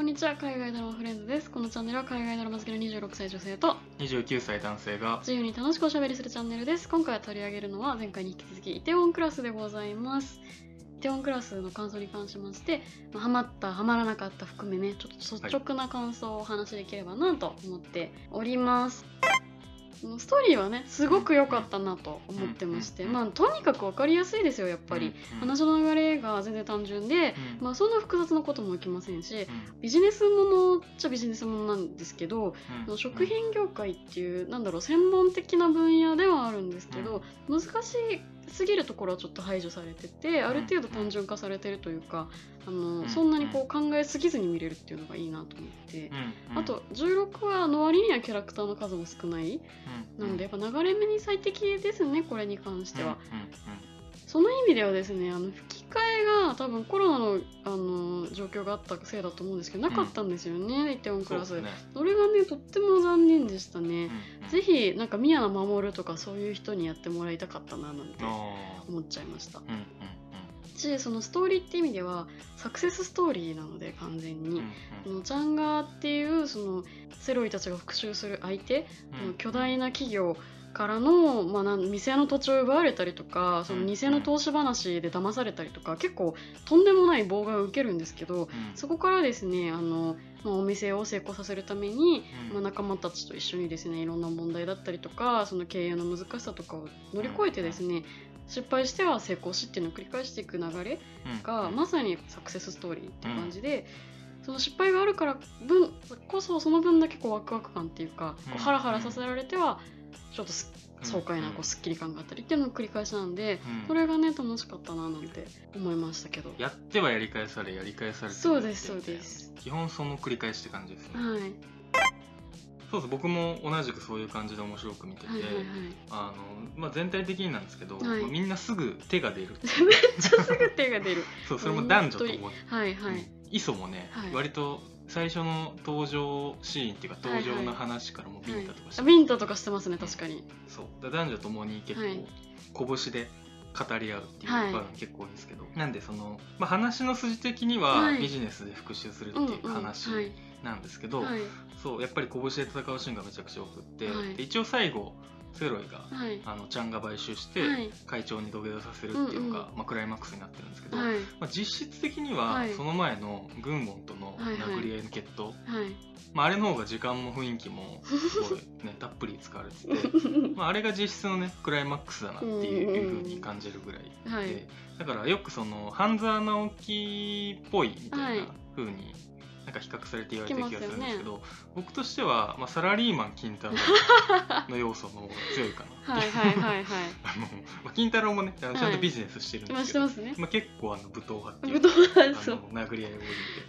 こんにちは海外ドラマフレンズです。このチャンネルは海外ドラマ好きの26歳女性と29歳男性が自由に楽しくおしゃべりするチャンネルです。今回取り上げるのは前回に引き続きイテウォンクラスでございます。イテウォンクラスの感想に関しまして、まあ、ハマったハマらなかった含めねちょっと率直な感想をお話しできればなと思っております、ストーリーはねすごく良かったなと思ってまして、うんまあとにかく分かりやすいですよやっぱり、うん話の流れが全然単純で、うんまあそんな複雑なことも起きませんしうんビジネスものっちゃビジネスものなんですけど、うん。食品業界っていうなんだろう専門的な分野ではあるんですけど、難しすぎるところはちょっと排除されててある程度単純化されてるというかあの、ん。そんなにこう考えすぎずに見れるっていうのがいいなと思って。あと16話の割にはキャラクターの数も少ない。うん。なのでやっぱ流れ目に最適ですねこれに関しては、その意味ではですねあの吹き替えが多分コロナのあの状況があったせいだと思うんですけどなかったんですよね、イテウォンクラスそ,、それがねとっても残念でしたね、うん。ぜひなんか宮野真守とかそういう人にやってもらいたかったななんてあ思っちゃいました。ーうんうん。しそのストーリーって意味ではサクセスストーリーなので完全に、うんうん。そのジャンガーっていうそのセロイたちが復讐する相手、うん。巨大な企業からの、まあ、なん店の土地を奪われたりとかその偽の投資話で騙されたりとか結構とんでもない妨害を受けるんですけどうん。そこからですねあの、まあ、お店を成功させるために、うん。まあ、仲間たちと一緒にですねいろんな問題だったりとかその経営の難しさとかを乗り越えてですね失敗しては成功しっていうのを繰り返していく流れうん。がまさにサクセスストーリーっていう感じで、その失敗があるから分こそその分だけこうワクワク感っていうか、こうん。うハラハラさせられてはちょっと爽快なこうすっきり感があったりっていうのの繰り返しなんで、うん。それがね楽しかったななんて思いましたけど。やってはやり返されやり返されてそうですそうです。基本その繰り返しって感じですね。はい。そうです。僕も同じくそういう感じで面白く見てて、はいはいはい。あのまあ、全体的になんですけど、はい。まあみんなすぐ手が出るめう。っちゃすぐ手が出る。そうそれも男女とも。にはいはい。磯もね、はい。割と最初の登場シーンっていうかはいはい登場の話からもビンタとかして、あビンタとかしてますね確かに。そう。だ男女ともに結構、はい。拳で語り合うっていうはい場面結構多いんですけど、なんでその、まあ、話の筋的にははい。ビジネスで復讐するってうんいううん話はい。なんですけど、はい。そうやっぱり拳で戦うシーンがめちゃくちゃ多くって、一応最後セロイが、はい。あのちゃんが買収して、はい。会長に土下座させるっていうのが、うんうんまあ、クライマックスになってるんですけど、はい。まあ、実質的にははい。その前の軍門とのはいはい。殴り合いの決闘、はい。まあ、あれの方が時間も雰囲気もすごい、ね、たっぷり使われてて、まあ、あれが実質のねクライマックスだなっていうふうに感じるぐらいで、はい。だからよくその半沢直樹っぽいみたいはない。ふうになんか比較されて言われてる気がするんですけ聞ど、僕としては、まあ、サラリーマン金太郎の要素の方が強いかな はいはいはいはい。あの、まあ、金太郎もねあのちゃんとビジネスしてるんで今すけど、してますね。まあ、結構あの武闘派っていうぶどうあだそう。の殴り合い多いんで、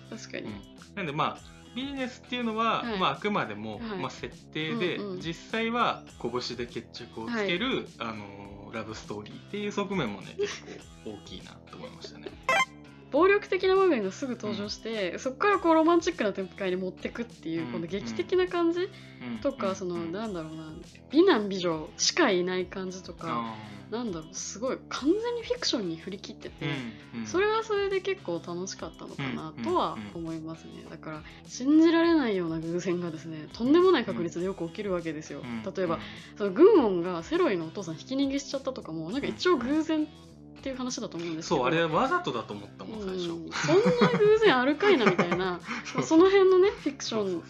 確かに。うん。なんでまあビジネスっていうのは、はい。まあ、あくまでも、はい。まあ、設定で、うんうん。実際は拳で決着をつける、あのラブストーリーっていう側面もね結構大きいなと思いましたね。暴力的な場面がすぐ登場して、そこからこうロマンチックな展開に持ってくっていう、うん。この劇的な感じうん。とか、そのうん。なんだろうな美男美女しかいない感じとか、あなんだろうすごい完全にフィクションに振り切ってて、それはそれで結構楽しかったのかなうん。とは思いますね。だから信じられないような偶然がですねとんでもない確率でよく起きるわけですよ、うん。例えば、その軍門がセロイのお父さんひき逃げしちゃったとかもなんか一応偶然っていう話だと思うんですけど。そうあれわざとだと思ったもん最初。うんそんな偶然あるかいなみたいな。まあその辺のねフィクション。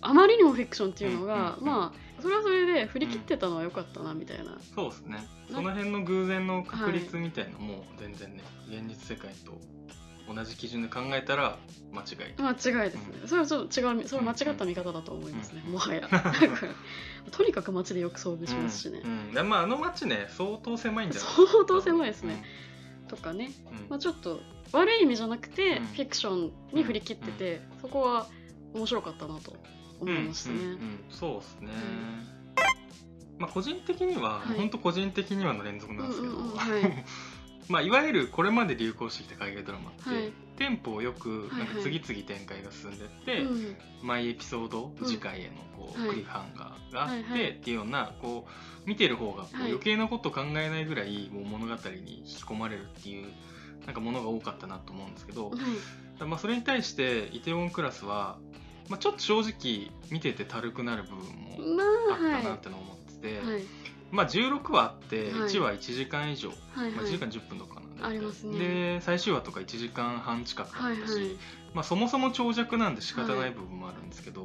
あまりにもフィクションっていうのが、まあそれはそれで振り切ってたのは良かったなみたいな、そうですね。その辺の偶然の確率みたいのも全然ね、現実世界と同じ基準で考えたら間違い。間違いですね、うん。それはちょっと違うそれは間違った見方だと思いますね、うん。もはや。とにかく街でよく遭遇しますしね、うん。うん。でまああの街ね相当狭いんじゃない？相当狭いですね、とかね、うん。うんまあ、ちょっと悪い意味じゃなくて、うん。フィクションに振り切ってて、そこは面白かったなと思いましたね、うん。うん。うん。そうですね、まあ個人的には、はい。本当個人的にはの連続なんですけど、うんうんうん。はい まあいわゆるこれまで流行してきた海外ドラマって、はい。テンポをよくなんかはい。はい次々展開が進んでって、うん。毎エピソードうん次回へのこう、はいクリフハンガーがあって、はいはい。っていうようなこう見てる方がこうはい。余計なこと考えないぐらいもう物語に引き込まれるっていうなんかものが多かったなと思うんですけど、はい。まあ、それに対してイテウォンクラスは、まあ、ちょっと正直見ててたるくなる部分もまああったなってのを思ってて、はいまあ、16話あってはい。1話1時間以上、まあ、1はいはい。時間10分とかなんで。ありますね。で最終話とか1時間半近くあったし、はいはい。まあ、そもそも長尺なんで仕方ない部分もあるんですけど、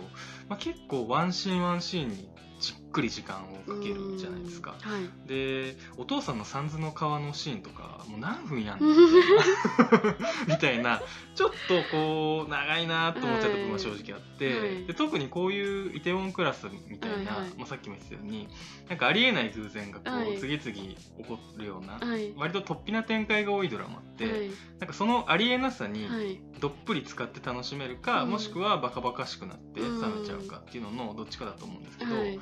まあ、結構ワンシーンワンシーンにくり時間をかけるじゃないですか。うん。はい。でお父さんの三途の川のシーンとかもう何分やんの？う んみたいなちょっとこう長いなと思っちゃった部分は正直あって、はい。で特にこういうイテウォンクラスみたいな、はいはい。まあ、さっきも言ってたようになんかありえない偶然がこう、はい。次々起こるような、はい。割と突飛な展開が多いドラマって、はい。なんかそのありえなさにはい。どっぷり使って楽しめるか、うん。もしくはバカバカしくなって冷うん。めちゃうかっていうののどっちかだと思うんですけど、はい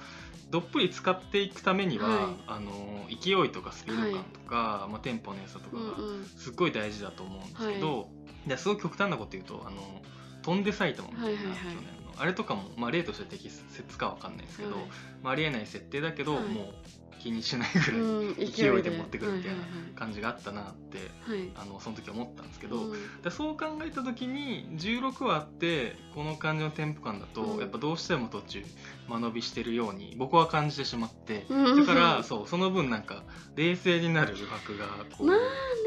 どっぷり使っていくためには、はい。あの勢いとかスピード感とか、まあ、テンポの良さとかうんがうん。すっごい大事だと思うんですけど、ですごい極端なこと言うと「あの飛んで埼玉」みたいな、はいはいはい。去年の。あれとかも、まあ、例として適切かわかんないですけど、はい。まあ、ありえない設定だけど、はい。もう気にしないぐらいうん 勢いで。持ってくるみたいなは感じがあったなって、いはい。はいあのその時思ったんですけど、うん。でそう考えた時に16話あってこの感じのテンポ感だと、うん。やっぱどうしても途中間延びしてるように僕は感じてしまって、うん。だからそうその分なんか冷静になる余白がこう,、まあね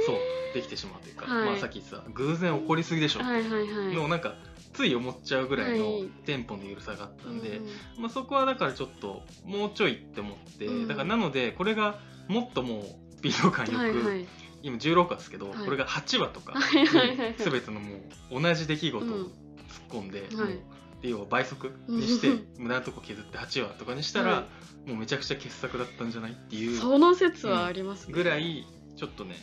そうできてしまうというか、はい。まあ、さっき言ってた偶然起こりすぎでしょはいはいはい。のをなんかつい思っちゃうぐらいのはい。テンポの緩さがあったんで、うんまあ、そこはだからちょっともうちょいって思って、うん。だからなのでこれがもっともうスピード感よく、はいはい。今16話ですけど、はい。これが8話とかはいはいはい。はい全てのもう同じ出来事をうん突っ込んで、はい。要は倍速にしてうん無駄なとこ削って8話とかにしたら、はもうめちゃくちゃ傑作だったんじゃないっていうその説はありますね。ぐらいちょっとね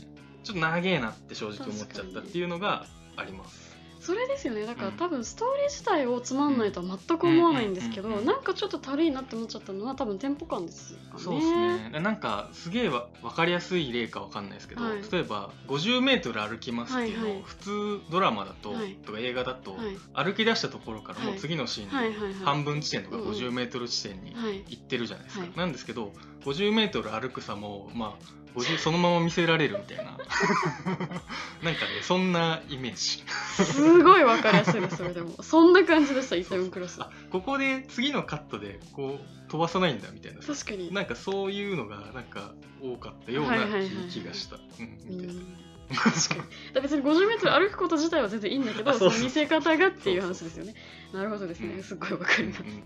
ちょっと長えなって正直思っちゃったっていうのがあります。それですよね。だから、うん。多分ストーリー自体をつまんないとは全く思わないんですけど、なんかちょっと軽いなって思っちゃったのは多分テンポ感ですかね。そうですね。なんかすげえわ分かりやすい例か分かんないですけど、はい。例えば 50m 歩きますっていうのを、はいはい。普通ドラマだと、はい。とか映画だと、はい。歩き出したところからもうはい次のシーン半分地点とかうんうん。50m 地点にはい。行ってるじゃないですか、はい。なんですけど 50m 歩くさもまあ50そのまま見せられるみたいな。なんかねそんなイメージ。すごいわかりやすいですそれでも。そんな感じでしたイテウンクロス。あここで次のカットでこう飛ばさないんだみたいな。さ確かに。なんかそういうのがなんか多かったようなはいはいはいはい。気気がした、うんう見て。てん。確かに。別に 50m 歩くこと自体は全然いいんだけどあそうそうその見せ方がっていう話ですよね。なるほどですね、うん。すっごいわかります、うんうんうん。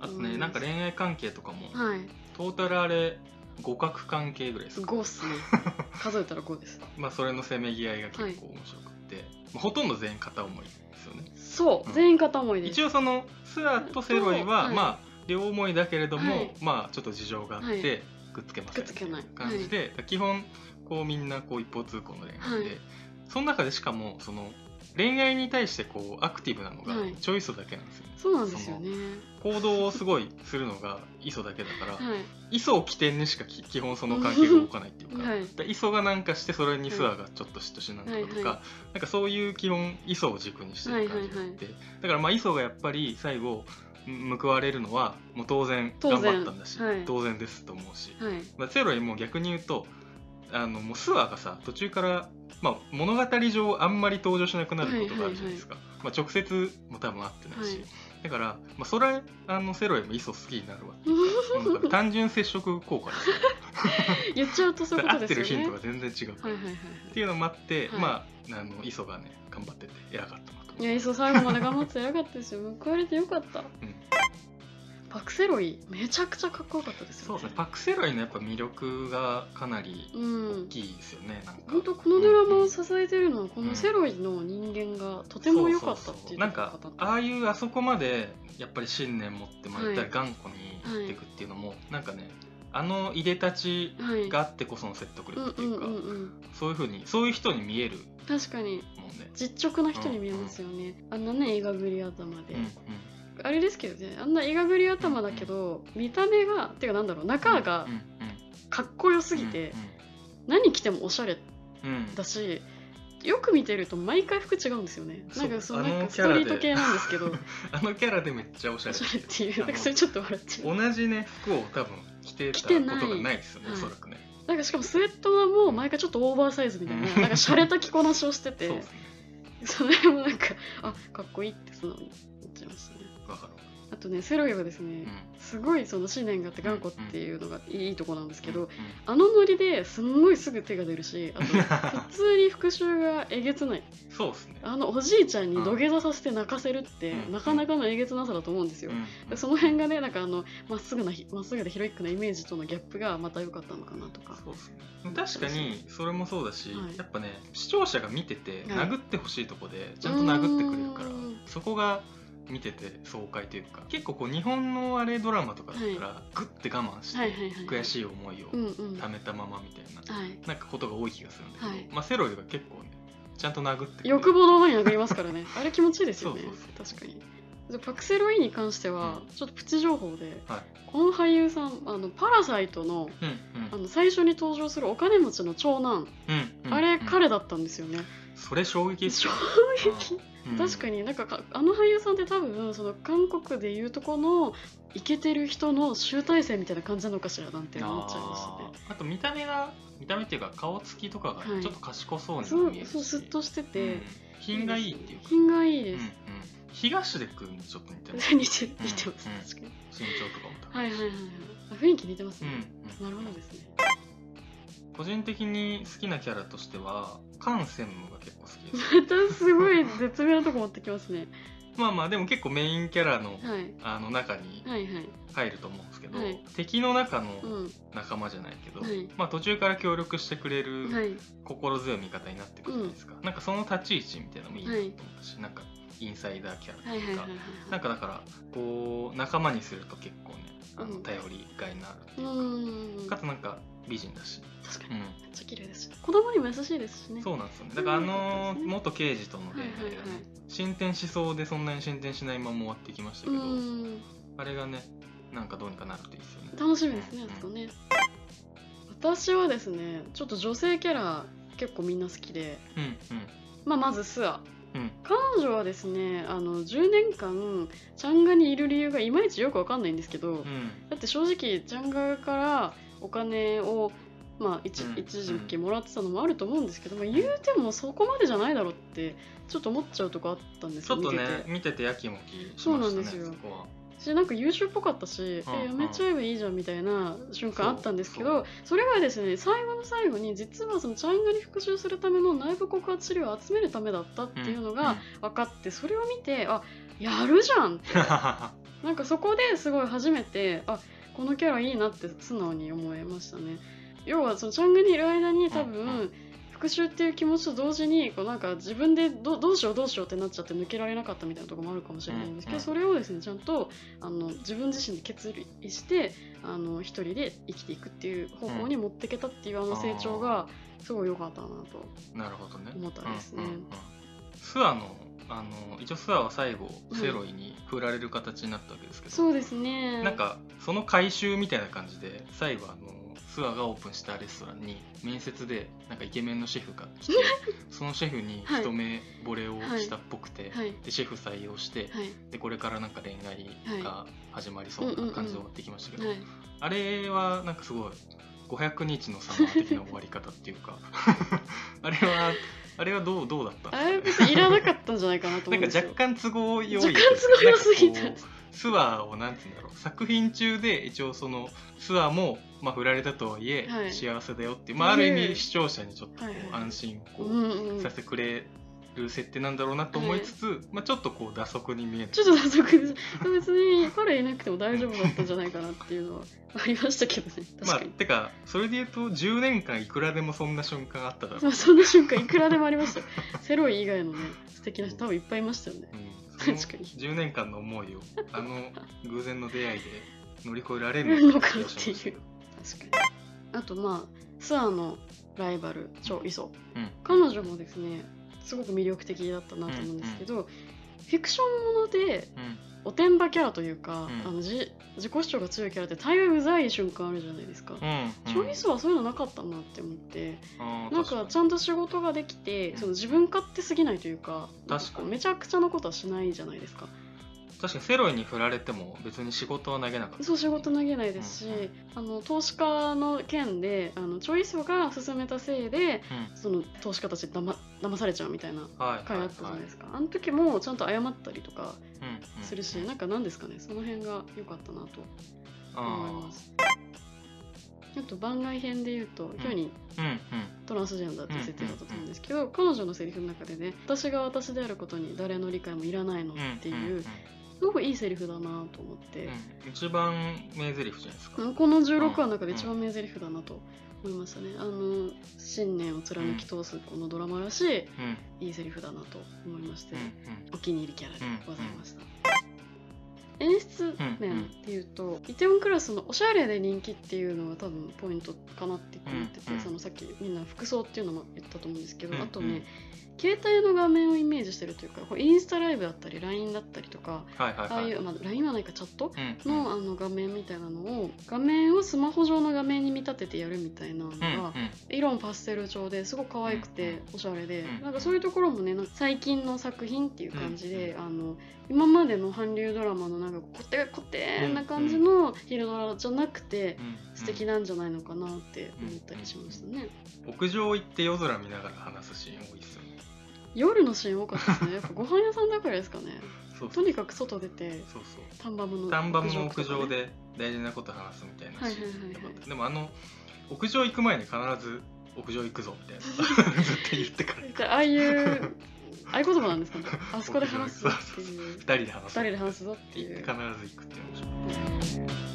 あとうん。ねなんか恋愛関係とかもはい。トータルあれ互角関係ぐらいですか？5っすね。数えたら5です。まあそれのせめぎ合いが結構面白くて、まあ、ほとんど全員片思いですよね。そう、うん。全員片思いです。一応そのスアとセロイは、はい。まあ両思いだけれども、はい。まあちょっと事情があって、はい。くっつけませんくっつけない。感じで、基本こうみんなこう一方通行の恋愛で、はい。その中でしかもその恋愛に対してこうアクティブなのがはい。チョイスだけなんですよ、そうなんですよね。行動をすごいするのが磯だけだから、はい。磯を起点にしかき基本その関係が動かないっていうか、はい。で磯がなんかしてそれにスアがちょっと嫉妬してなんとかとか、はいはなんかそういう基本磯を軸にしてる感じがあって、はいだからまあ磯がやっぱり最後ん報われるのはもう当然当頑然張ったんだし、はい当然ですと思うし、はい。まあ、セロイも逆に言うとあのもうスアがさ途中から、まあ、物語上あんまり登場しなくなることがあるじゃないですか、まあ、直接も多分会ってないし、はい。だから、まあ、それはあのセロイも磯好きになるわ。単純接触効果です 言っちゃうとそういうこと合ってですよね。るヒントが全然違う、はいはいはいっていうのもあって、はい。まああの磯がね頑張ってて偉かったなといやいっそ最後まで頑張ってよかったですよ。報われてよかった。うんパクセロイめちゃくちゃかっこよかったですよそうですね。パクセロイのやっぱ魅力がかなりうん。大きいですよね、なんか。本当このドラマを支えてるのはこのセロイの人間がとても良かったっていうなんかああいうあそこまでやっぱり信念持ってまい。ったはいり頑固にやっていくっていうのも、なんかねあのいでたちはい。があってこその説得うん力っていうか、うんうんうんそういうふうにそういう人に見える確かに。ね。実直な人に見えますよね、あんなね映画ぐり頭で、うんうんあれですけどねあんな映画ぐり頭だけど、見た目がていうかなんだろう中がかっこよすぎて、何着てもおしゃれだしよく見てると毎回服違うんですよね。そうんなかそのなんかストリート系なんですけど。あのキャラでめっちゃおしゃれ。っていうなんかそれちょっと笑っちゃう。同じね服を多分着てたことがないですよねはい。おそらくね。なんかしかもスウェットはもう毎回ちょっとオーバーサイズみたいな、うん。なんか洒落た着こなしをしてて そね。それもなんかあかっこいいって素直に思っちゃいましたねわかるあとねセロイはですね、うん。すごいその信念があって頑固っていうのがいいとこなんですけど、うんあのノリですんごいすぐ手が出るしあと 普通に復習がえげつない。そうですね。あのおじいちゃんに土下座させて泣かせるって、うん。なかなかのえげつなさだと思うんですよ、うん。でその辺がねなんかあのまっすぐなまっすぐでヒロイックなイメージとのギャップがまた良かったのかなとか。そうですね確かにそれもそうだし、はい。やっぱね視聴者が見ててはい。殴ってほしいとこでちゃんと殴ってくれるからそこが見てて爽快というか結構こう日本のあれドラマとかだったら、グッて我慢して、悔しい思いをうんうん。溜めたままみたいな、はい。なんかことが多い気がするんだけど、はい。まあ、セロイが結構ねちゃんと殴って欲望の前に殴りますからね。あれ気持ちいいですよね。確かに。でパク・セロイに関しては、うん。ちょっとプチ情報ではい。この俳優さんあのパラサイトのうんうん。あの最初に登場するお金持ちの長男、うんうんあれうん彼だったんですよね、それ衝撃です衝よ撃。うん。確かになんかかあの俳優さんって多分その韓国でいうとこのイケてる人の集大成みたいな感じなのかしらなんて思っちゃいましたね。あと見た目が見た目っていうか顔つきとかがはい。ちょっと賢そうに見えるし、そうスッとしてて、うん。品がいいっていうか。品がいいです、うんうん、東出君にちょっと似てます似て似てます、うん確かに。身長とかも高はいはいはいはい。あ雰囲気似てますうんね、うん。なるほどですね個人的に好きなキャラとしてはカン・センムが結構好きです。またすごい絶妙なとこ持ってきますね。まあまあでも結構メインキャラのはい。あの中にはいはい。入ると思うんですけど、はい。敵の中のうん。仲間じゃないけど、はい。まあ途中から協力してくれるはい。心強い味方になってくるじゃないですか、なんかその立ち位置みたいなのもいいなと思ったし、なんかインサイダーキャラとはいうか、なんかだからこう仲間にすると結構ねあのうん。頼りがいのあるってういうか、かつなんか美人だし、確かに。うん、めっちゃ綺麗ですし。子供にも優しいですしね。そうなんですよね。だからあのうん元刑事との恋愛がね、進展しそうでそんなに進展しないまま終わってきましたうけど、あれがねなんかどうにかなるといいですよね。楽しみですねうん。あそこね。私はですねちょっと女性キャラ結構みんな好きで、うん。まあ、まずスア彼女はですねあの10年間チャンガにいる理由がいまいちよくわかんないんですけど、うん。だって正直チャンガからお金をまあ一,、うん。一時期もらってたのもあると思うんですけど、まあ、言うてもそこまでじゃないだろうってちょっと思っちゃうとこあったんですよちょっとね見てて。やきもきしましたねそうなんですよしなんか優秀っぽかったし、うんえやめちゃえばいいじゃんみたいな瞬間あったんですけそどそれがですね最後の最後に実はそのチャンガに復讐するための内部告発資料を集めるためだったっていうのが分かってそれを見てあやるじゃんって。なんかそこですごい初めてあこのキャラいいなって素直に思いましたね。要はそのチャンガにいる間に多分、うんうん復讐っていう気持ちと同時にこうなんか自分でどどうしようどうしようってなっちゃって抜けられなかったみたいなところもあるかもしれないんですけど、それをですねちゃんとあの自分自身で決意してあの一人で生きていくっていう方向に持っていけたっていうあの成長がすごい良かったなとなるほどね。思ったですねうん。うん。うん。スアのあの一応スアは最後うん。セロイに振られる形になったわけですけど、そうですねなん。かその回収みたいな感じで最後あのスアがオープンしたレストランに面接でなんかイケメンのシェフが来て そのシェフに一目惚れをしたっぽくて、はい。でシェフ採用して、はい。でこれからなんか恋愛が始まりそうな感じで終わってきましたけど、はい。あれはなんかすごい500日のサマー的な終わり方っていうか あれはあれはどうどうだったんですあかね？れ別にいらなかったんじゃないかなとなんか思うんですよ。若干都合良い若干都合良すぎたなんかこうスワをなんて言うんだろう。作品中で一応そのスワも、まあ、振られたとはいえ、はい。幸せだよっていう、まあ、ある意味視聴者にちょっとこうはいはい。安心をこううんうん。させてくれる設定なんだろうなと思いつつ、まあ、ちょっとこう打足に見えるちょっと打足。です別に彼いなくても大丈夫だったんじゃないかなっていうのはありましたけどね。確 まあかに、てかそれで言うと10年間いくらでもそんな瞬間あっただろ うまあ、そんな瞬間いくらでもありました。よセロイ以外のね素敵な人多分いっぱいいましたよね。うん、その確かに。10年間の思いをあの偶然の出会いで乗り越えられる る。のかっていう確かに。あとまあスアのライバル超イソうん。彼女もですねすごく魅力的だったなと思うんですけど、フィクションものでうん。おてんばキャラというか、うん。あのじ自己主張が強いキャラって大概うざい瞬間あるじゃないですか、うん。チョイスはそういうのなかったなって思って、なんかちゃんと仕事ができて、うん。その自分勝手すぎないというか確かに。めちゃくちゃなことはしないじゃないですか確かにセロイに振られても別に仕事は投げなかった。そう仕事投げないですし、うん。うんあの投資家の件であのチョイスが進めたせいでうん。その投資家たちだま騙されちゃうみたいなはい回あったじゃないですか、あの時もちゃんと謝ったりとかうんうんするし、なんか何ですかね。その辺が良かったなと思いあます。あと番外編で言うと、今日にトランスジェンダーっていう設定だったと思うんですけど、彼女のセリフの中でね私が私であることに誰の理解もいらないのうんっていう、んんすごくいいセリフだなと思って、うん。一番名台詞じゃないですか、この16話の中で一番名台詞だなと思いましたね、あの信念を貫き通すこのドラマらしいうん。いいセリフだなと思いまして、うんお気に入りキャラでございました、演出面っていうと、イテウォンクラスのおしゃれで人気っていうのが多分ポイントかなって思ってて、うんそのさっきみんな服装っていうのも言ったと思うんですけど、うん。あとね携帯の画面をイメージしてるというかこうインスタライブだったり LINE だったりとかはいはいはい。ああいう、まあ、LINE はないかチャット？うんうん。のあの画面みたいなのを画面をスマホ上の画面に見立ててやるみたいなのが、うんうん。色もパステル調ですごく可愛くうんておしゃれで、うん。なんかそういうところもね最近の作品っていう感じで、あの今までの韓流ドラマのなんかコテコテな感じの昼ドラじゃなくてうん素敵なんじゃないのかなって思ったりしましたね。屋上行って夜空見ながら話すシーン多いっすよね夜のシーン多かったですね。やっぱご飯屋さんだからですかね。とにかく外出てそうそうタンバムの丹波の屋上で大事なこと話すみたいなでもあの屋上行く前に必ず屋上行くぞみたいな ずっと言ってからじゃあああいう合言葉なんですかね。あそこで話すぞっていう二。人で話す二人で話すぞっていう。必ず行くっていう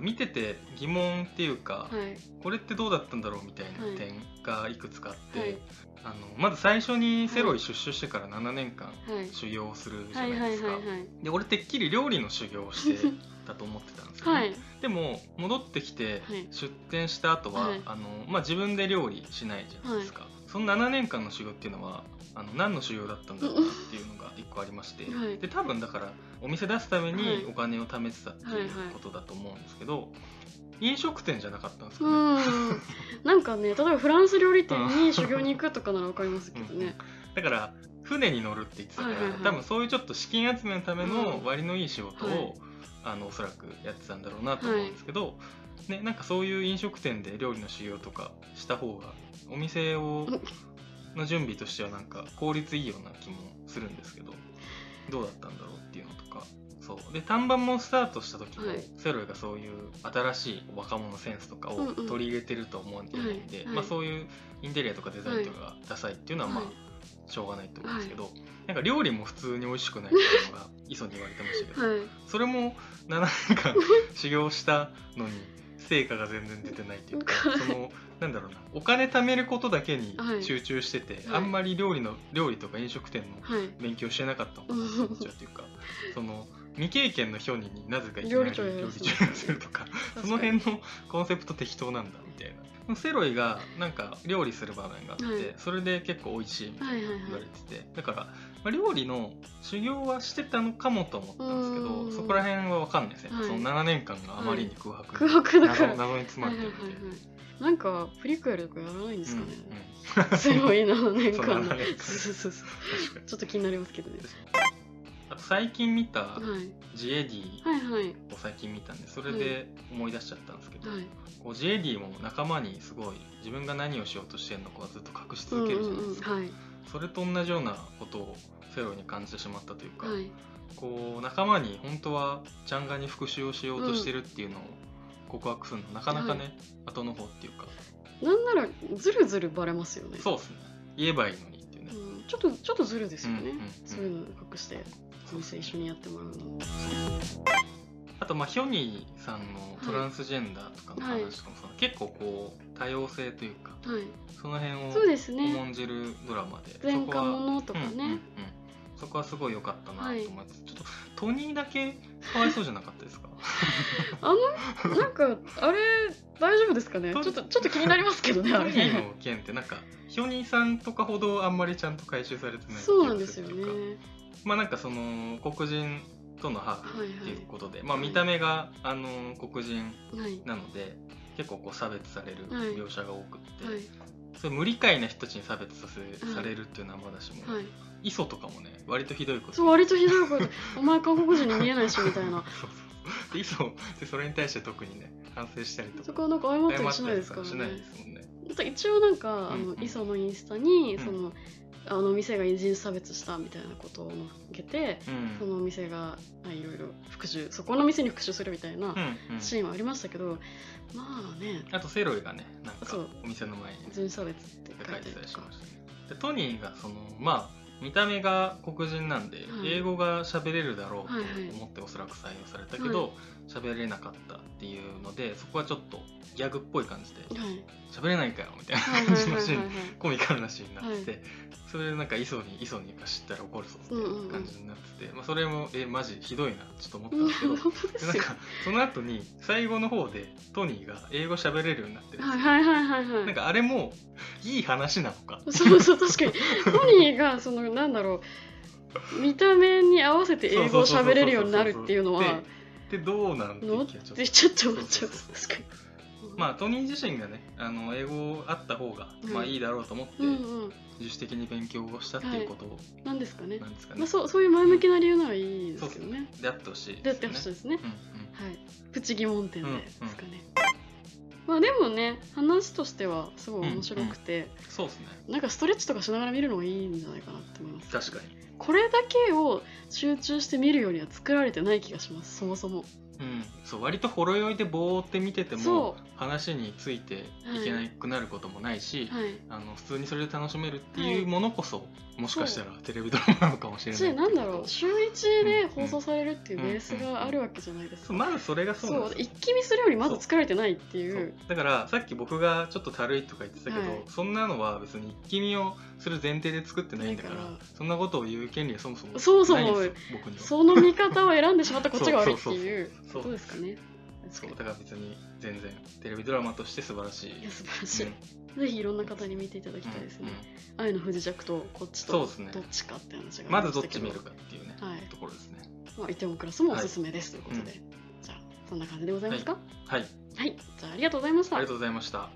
見てて疑問っていうか、はい。これってどうだったんだろうみたいなはい点がいくつかあって、はいあのまず最初にセロイ出所してから7年間はい。修行するじゃないですか、はい。で俺てっきり料理の修行をしてたと思ってたんですよ、ねはい。でも戻ってきてはい出店した後は、はいあのまあ、自分で料理しないじゃないですか、その7年間の修行っていうのはあの何の修行だったんだろうなっていうのが一個ありまして、はいで多分だからお店出すためはい。にお金を貯めてたっていうはいはいことだと思うんですけど、飲食店じゃなかったんですかうね、ん。なんかね、例えばフランス料理店に修行に行くとかならわかりますけどね。だから船に乗るって言ってたから、はいはいはい。多分そういうちょっと資金集めのためのうん。割のいい仕事を、はい。あのおそらくやってたんだろうなと思うんですけど、ね、なんかそういう飲食店で料理の修行とかした方がお店をうん。の準備としてはなんか効率いいような気もするんですけどどうだったんだろうっていうのとか。そう。で単板もスタートした時も、はい。セロイがそういう新しい若者センスとかをうんうん。取り入れてると思うんでない。んで、はい。はいまあ、そういうインテリアとかデザインとかがダサいっていうのはまあ、はい。しょうがないと思うんですけど、なんか料理も普通に美味しくないっていうのが 磯に言われてましたけど、はい。それも7年間修行したのに成果が全然出てないっていうかはいそのなんだろうなお金貯めることだけにはい。集中してて、はい。あんまり料理の料理とか飲食店のはい。勉強してなかったのかなって思っちゃうというかその未経験のヒョニになぜかいきなり料理長やらせるとかその辺のコンセプト適当なんだみたいな。セロイがなんか料理する場面があって、はい。それで結構美味しいみたいな言われててだから、まあ、料理の修行はしてたのかもと思ったんですけうんどそこら辺は分かんないですね、はいその7年間があまりに空白、空白だから。謎謎に詰はいまってるんで、はいはいはい。なんかプリクエルとかやらないんですかね。うんうん すごい7年間の。7年間そうそうそうそう。確かにちょっと気になりますけどね。あと最近見たはい。ジエディ。を最近見たんでそれで思い出しちゃったんですけど、はい。こうジエディも仲間にすごい自分が何をしようとしてるのかをずっと隠しうん続けるじゃうんうん。ないですか、はい。それと同じようなことをセロに感じてしまったというか、はい。こう仲間に本当はチャンガに復讐をしようとしてるっていうのを告白するのなかなかね、後の方っていうかなんならずるずるバレますよね。そうですね言えばいいのにっていうね、うん。ちょっとちょっとずるですよね。うんうんうんそういうの隠してお店一緒にやってもらうの。あとまあヒョニーさんのトランスジェンダーとかの話とかもその結構こう多様性というかはい。その辺を。重んじるドラマで、前科者とかね。うんうんうんそこはすごい良かったなと思います、ちょっとトニーだけかわいそうじゃなかったですか？あのなんかあれ大丈夫ですかね？ちょとっとちょっと気になりますけどね。トニーの件ってなんかヒョニーさんとかほどあんまりちゃんと回収されてないそうなんですよねか。まあなんかその黒人とのハーフはいっていうことで、いまあ見た目があの黒人はい。なので結構こう差別されるはい描写が多くって、はい。それ無理解な人たちに差別させ、い。されるっていうのはまだしも、はい。磯とかもね割とひどいこと。そう割とひどいこと。お前韓国人に見えないしみたいな。そうそう。で磯でそれに対して特にね反省したりとか。そこはなんか謝ったりしたないですからりとかしないねですもんね。一応なんか、あうんうん。の磯のインスタに、うん。そのあの店が人種差別したみたいなことを載っけて、うん。その店があいろいろ復讐そこの店に復讐するみたいなうんうん。シーンはありましたけど、まあね。あとセロイがねなんかお店の前に。ね人種差別って書書いてたりしました。ねでトニーがそのまあ見た目が黒人なんで、はい。英語が喋れるだろうとはいはい。思っておそらく採用されたけど喋、れなかったっていうのでそこはちょっとギャグっぽい感じではい。喋れないかよみたいなはいはい感じのシーンはい。はいはいコミカルなシーンになってて、はそれでなんか磯に磯に知ったら怒るぞみたいう感じになってて、まあ、それもえマジひどいなちょっと思ったんうんですけど、なんかその後に最後の方でトニーが英語喋れるようになってるんですよ。はいはいはいはいはい。なんかあれもいい話なのか。そうそう確かに。トニーがそのなんだろう見た目に合わせて英語を喋れるようになるっていうのは。ででどうなんてちょっと思っちゃう。確かにまあトニー自身がねあの英語あった方が、うん。まあいいだろうと思って、自主的に勉強をしたっていうことを、なんですかね。なんですかね、まあ、そうそういう前向きな理由ならいいですけどね。であってほしいであってほしいですね。うんはい。プチ疑問点でうんですかね。まあでもね話としてはすごい面白くて、うん、そうですね。なんかストレッチとかしながら見るのがいいんじゃないかなって思います。確かに。これだけを集中して見るようには作られてない気がします。そもそも。うん、そう割とほろ酔いでぼーって見ててもそ話についていけなくなることもないし、はい。あの普通にそれで楽しめるってはい。いうものこそ、もしかしたらテレビドラマなのかもしれないしなんだろう？週1で放送されるっていうベースがあるわけじゃないですか。まずそれがそうなんそうですよ。一気見するよりまず作られてないっていう。だからさっき僕がちょっとたるいとか言ってたけど、はい。そんなのは別に一気見をする前提で作ってないんだからそんなことを言う権利はそもそもそもそも僕には。その見方を選んでしまったこっちが悪いっていうことですかね。そうだから別に全然テレビドラマとして素晴らしい。いや素晴らしい、うん。ぜひいろんな方に見ていただきたいですね。愛の不時着とこっちとどっちかって話がまずどっち見るかっていうね、はい。ところですね。まあ、イテウォンクラスもおすすめです、ということで、うじゃあそんな感じでございますか？はい。はい、じゃあありがとうございました。ありがとうございました